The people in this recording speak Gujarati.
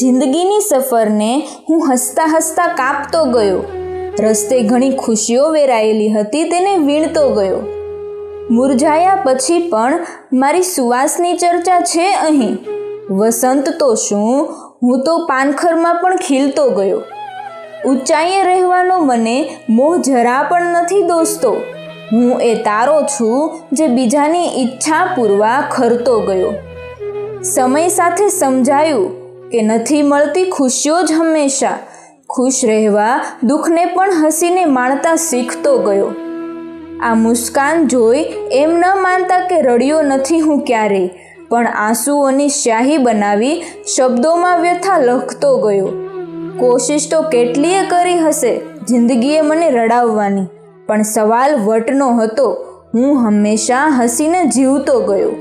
જિંદગીની સફરને હું હસતા હસતા કાપતો ગયો. રસ્તે ઘણી ખુશીઓ વેરાયેલી હતી, તેને વીણતો ગયો. મુરઝાયા પછી પણ મારી સુવાસની ચર્ચા છે અહીં. વસંત તો શું? હું તો પાનખરમાં પણ ખીલતો ગયો. ઊંચાઈએ રહેવાનો મને મોહ જરા પણ નથી દોસ્તો. હું એ તારો છું જે બીજાની ઈચ્છા પૂરવા ખરતો ગયો. સમય સાથે સમજાયું કે નથી મળતી ખુશીઓ જ હંમેશા. ખુશ રહેવા, દુઃખને પણ હસીને માણતા શીખતો ગયો. આ મુસ્કાન જોઈ એમ ન માનતા કે રડ્યો નથી હું ક્યારેય, પણ આંસુઓની શાહી બનાવી શબ્દોમાં વ્યથા લખતો ગયો. કોશિશ તો કેટલીય કરી હશે, જિંદગીએ મને રડાવવાની, પણ સવાલ વટનો હતો. હું હંમેશા હસીને જીવતો ગયો.